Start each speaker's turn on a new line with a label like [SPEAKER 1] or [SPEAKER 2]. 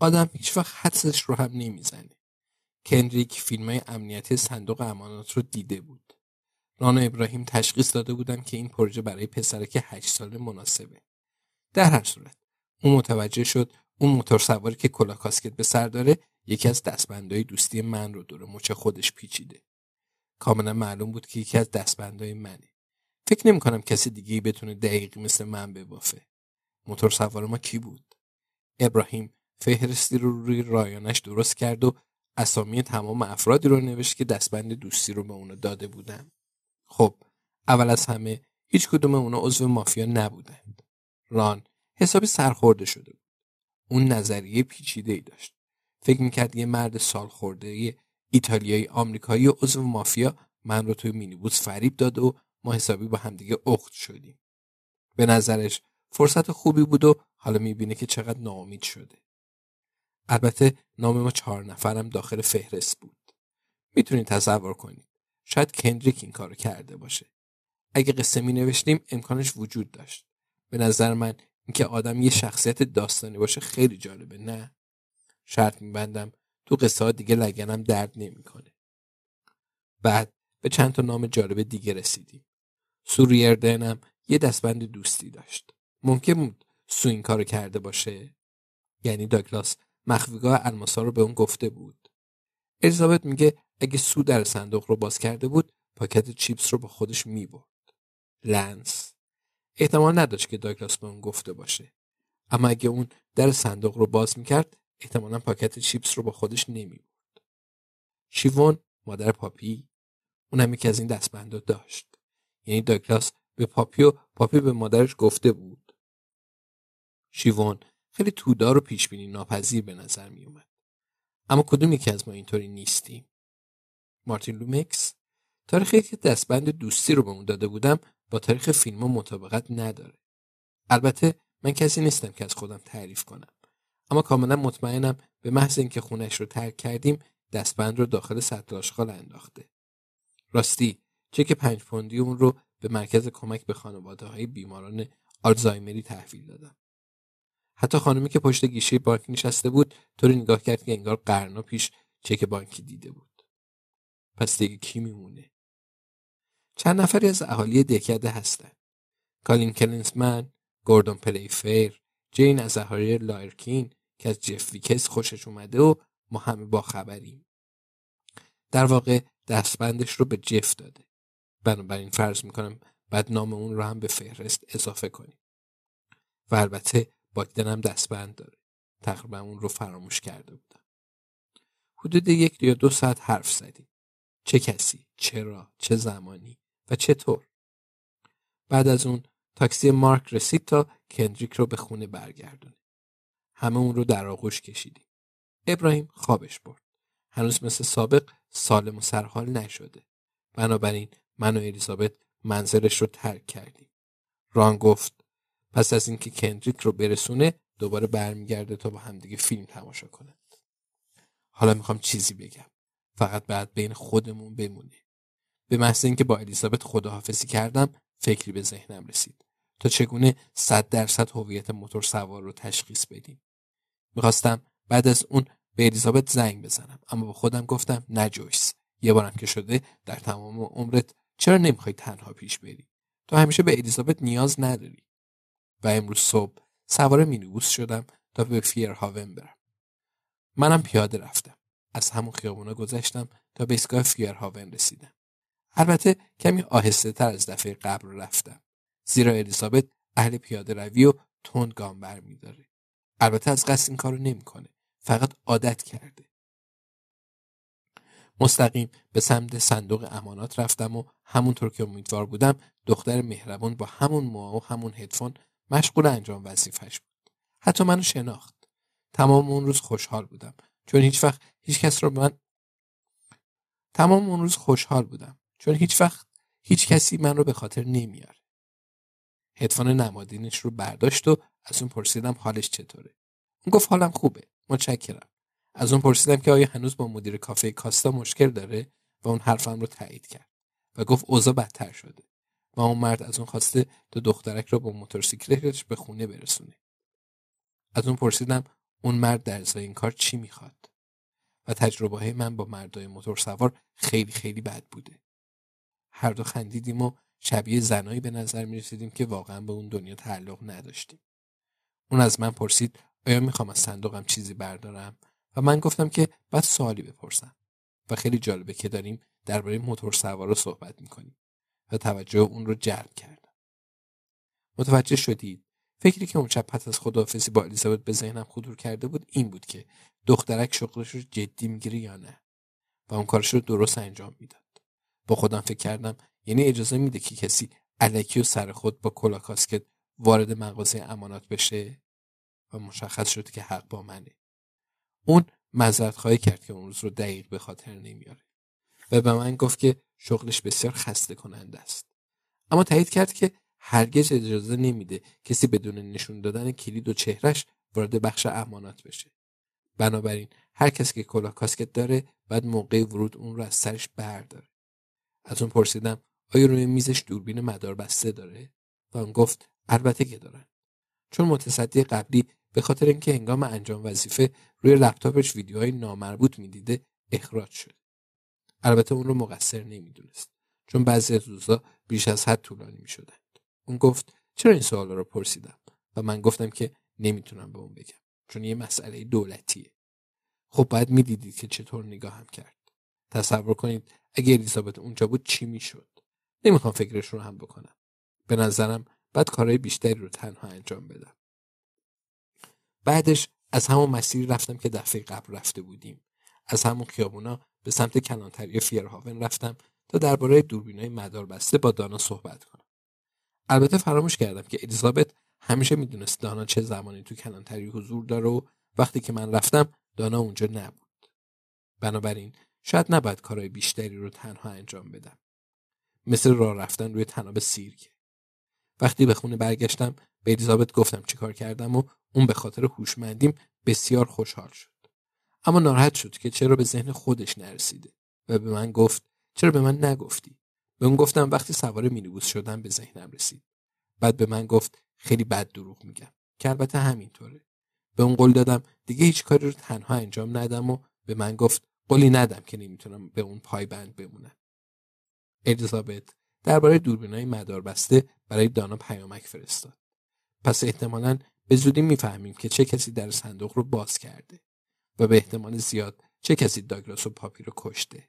[SPEAKER 1] آدم هیچ وقت حدسش رو هم نمی‌زنه. کندریک فیلم های امنیتی صندوق امانات رو دیده بود. ران و ابراهیم تشخیص داده بودن که این پروژه برای پسرک هشت ساله مناسبه. در هر صورت اون متوجه شد اون موتور سواری که کلا کاسکت به سر داره یکی از دستبندهای دوستی من رو دور مچ خودش پیچیده. کاملا معلوم بود که یکی از دستبندهای منه. فکر نمی کنم کسی دیگه بتونه دقیق مثل من ببافه. موتور سوار ما کی بود؟ ابراهیم فهرستی رو روی رایانش درست کرد و اسامی تمام افرادی رو نوشت که دستبند دوستی رو به اونو داده بودن. خب اول از همه هیچ کدوم اونا عضو مافیا نبودند. ران حسابی سرخورده شده بود. اون نظریه پیچیده ای داشت. فکر می‌کرد یه مرد سال خورده ایتالیایی آمریکایی عضو مافیا من رو توی مینیبوس فریب داد و ما حسابی با همدیگه اخت شدیم. به نظرش فرصت خوبی بود و حالا می‌بینه که چقدر ناامید شده. البته نام ما چهار نفرم داخل فهرست بود. می‌تونید تصور کنید. شاید کندریک این کارو کرده باشه. اگه قصه می نوشتیم امکانش وجود داشت. به نظر من اینکه آدم یه شخصیت داستانی باشه خیلی جالبه نه؟ شرط میبندم تو قصه ها دیگه لگنم درد نمی‌کنه. بعد به چند تا نام جالب دیگه رسیدیم. سوریردنم یه دستبند دوستی داشت. ممکن بود سو این کارو کرده باشه. یعنی داگلاس مخفیگاه الماسا رو به اون گفته بود. الیزابت میگه اگه سو در صندوق رو باز کرده بود پاکت چیپس رو با خودش می‌برد. لنس احتمال نداشت که داگلاس به اون گفته باشه. اما اگه اون در صندوق رو باز می‌کرد احتمالا پاکت چیپس رو با خودش نمی‌برد. شیوون مادر پاپی اون هم یکی از این دستبندا داشت. یعنی داگلاس به پاپی و پاپی به مادرش گفته بود. شیوون خیلی تودار و پیش بینی ناپذیر به نظر می اومد. اما کدوم یکی از ما اینطوری نیستیم؟ مارتین لومکس تاریخی که دستبند دوستی رو به اون داده بودم با تاریخ فیلم مطابقت نداره. البته من کسی نیستم که از خودم تعریف کنم. اما کاملا مطمئنم به محض اینکه خونش رو ترک کردیم دستبند رو داخل سطل آشغال انداخته. راستی چک پنج پوندی اون رو به مرکز کمک به خانواده های بیماران آلزایمری تحویل دادم. حتی خانمی که پشت گیشه بانک نشسته بود طوری نگاه کرد که انگار قرنا پیش چک بانکی دیده بود. پس دیگه کی میمونه؟ چند نفری از اهالی دهکده هستن. کالین کلنسمن گوردون پلیفیر جین از اهالی لایرکین که از جف ویکس خوشش اومده و ما همه با خبریم. در واقع دستبندش رو به جف داده. بنابراین فرض می‌کنم باید نام اون رو هم به فهرست اضافه کنیم. و البته باگدن دستبند داره. تقریبا اون رو فراموش کرده بودم. حدود یک یا دو ساعت حرف زدیم. چه کسی چرا چه زمانی و چطور. بعد از اون تاکسی مارک رسید تا کندریک رو به خونه برگردونه همه اون رو در آغوش کشیدیم. ابراهیم خوابش برد. هنوز مثل سابق سالم و سرحال نشده. بنابراین من و الیزابت منزلش رو ترک کردیم. ران گفت پس از اینکه کندریک رو برسونه دوباره برمیگرده تا با همدیگه فیلم تماشا کنه. حالا می‌خوام چیزی بگم. فقط بعد بین خودمون بمونه به محض اینکه با الیزابت خداحافظی کردم فکری به ذهنم رسید. تا چگونه صد درصد هویت موتور سوار رو تشخیص بدیم. می‌خواستم بعد از اون به الیزابت زنگ بزنم. اما با خودم گفتم نه جویس یه بارم که شده در تمام عمرت چرا نمی‌خوای تنها پیش بری؟ تو همیشه به الیزابت نیاز نداری. و امروز صبح سوار مینیبوس شدم تا به فیرهاون برم. منم پیاده رفتم. از همون خیابونا گذشتم تا به ایستگاه فیرهاون رسیدم. البته کمی آهسته تر از دفعه قبل رفتم. زیرا الیزابت اهل پیاده روی و تند گام برمیداره البته از قصد این کارو نمی‌کنه فقط عادت کرده. مستقیم به سمت صندوق امانات رفتم و همونطور که امیدوار بودم دختر مهربان با همون موها و همون هدفون مشغول انجام وظیفش بود. حتی منو شناخت. تمام اون روز خوشحال بودم. چون هیچ وقت هیچ کس رو من تمام اون روز خوشحال بودم. چون هیچ وقت هیچ کسی من رو به خاطر نمیاره. هدفون نمادینش رو برداشت و از اون پرسیدم حالش چطوره. اون گفت حالم خوبه. متشکرم. از اون پرسیدم که آیا هنوز با مدیر کافه کاستا مشکل داره و اون حرفم رو تایید کرد. و گفت اوضاع بدتر شده. و اون مرد از اون خواسته تا دخترک رو با موتورسیکلتش به خونه برسونه. از اون پرسیدم اون مرد در ازای این کار چی می‌خواد؟ و تجربه من با مردای موتور سوار خیلی خیلی بد بوده. هر دو خندیدیم و شبیه زنایی به نظر می رسیدیم که واقعا به اون دنیا تعلق نداشتیم. اون از من پرسید آیا می‌خوام از صندوقم چیزی بردارم؟ و من گفتم که بعد سوالی بپرسم. و خیلی جالبه که داریم درباره موتور سوار رو صحبت می‌کنیم. و توجه اون رو جلب کردم متوجه شدید. فکری که اون شب پس از خداحافظی با الیزابت به ذهنم خطور کرده بود این بود که دخترک شغلش رو جدی می‌گیره یا نه و اون کارش رو درست انجام می‌داد. با خودم فکر کردم یعنی اجازه میده که کسی علکی و سر خود با کلا کاسکت وارد مغازه امانات بشه؟ و مشخص شد که حق با منه. اون مذرت خواهی کرد که اون روز رو دقیق به خاطر نمیاره. و به من گفت که شغلش بسیار خسته کننده است. اما تایید کرد که هرگز اجازه نمیده کسی بدون نشون دادن کلید و چهرش وارد بخش امانات بشه. بنابراین هر کسی که کلاه کاسکت داره بعد موقع ورود اون رو از سرش برداره. از اون پرسیدم آیا روی میزش دوربین مدار بسته داره؟ و اون گفت البته که دارن. چون متصدی قبلی به خاطر اینکه هنگام انجام وظیفه روی لپتاپش ویدیوهای نامربوط می‌دیده اخراج شد. البته اون رو مقصر نمی‌دونست چون بعضی از روزا بیش از حد طولانی می‌شدند. اون گفت چرا این سوال رو پرسیدم؟ و من گفتم که نمی‌تونم به اون بگم چون یه مسئله دولتیه. خب باید می‌دیدید که چطور نگاهم کرد. تصور کنید اگه الیزابت اونجا بود چی می‌شد؟ نمی‌خوام فکرش رو هم بکنم. به نظرم بعد کارهای بیشتری رو تنها انجام بدم. بعدش از همون مسیری رفتم که دفعه قبل رفته بودیم. از همون خیابونا به سمت کلانتری فیرهاون رفتم تا درباره دوربینای مدار بسته با دانا صحبت کنم. البته فراموش کردم که الیزابت همیشه می‌دونست دانا چه زمانی تو کلانتری حضور داره و وقتی که من رفتم دانا اونجا نبود. بنابراین شاید نباید کارهای بیشتری رو تنها انجام بدم. مثل راه رفتن روی تناب سیرک. وقتی به خونه برگشتم به الیزابت گفتم چیکار کردم و اون به خاطر هوشمندیم بسیار خوشحال شد. اما ناراحت شد که چرا به ذهن خودش نرسیده و به من گفت چرا به من نگفتی؟ به اون گفتم وقتی سوار مینیبوس شدم به ذهنم رسید. بعد به من گفت خیلی بد دروغ میگم. که البته همینطوره. به اون قول دادم دیگه هیچ کاری رو تنها انجام ندم و به من گفت قولی ندم که نمی‌تونم به اون پایبند بمونم. الیزابت درباره دوربینای مدار بسته برای دانا پیامک فرستاد. پس احتمالا به زودی می‌فهمیم که چه کسی در صندوق رو باز کرده. و به احتمال زیاد چه کسی داگلاس و پاپی رو کشته؟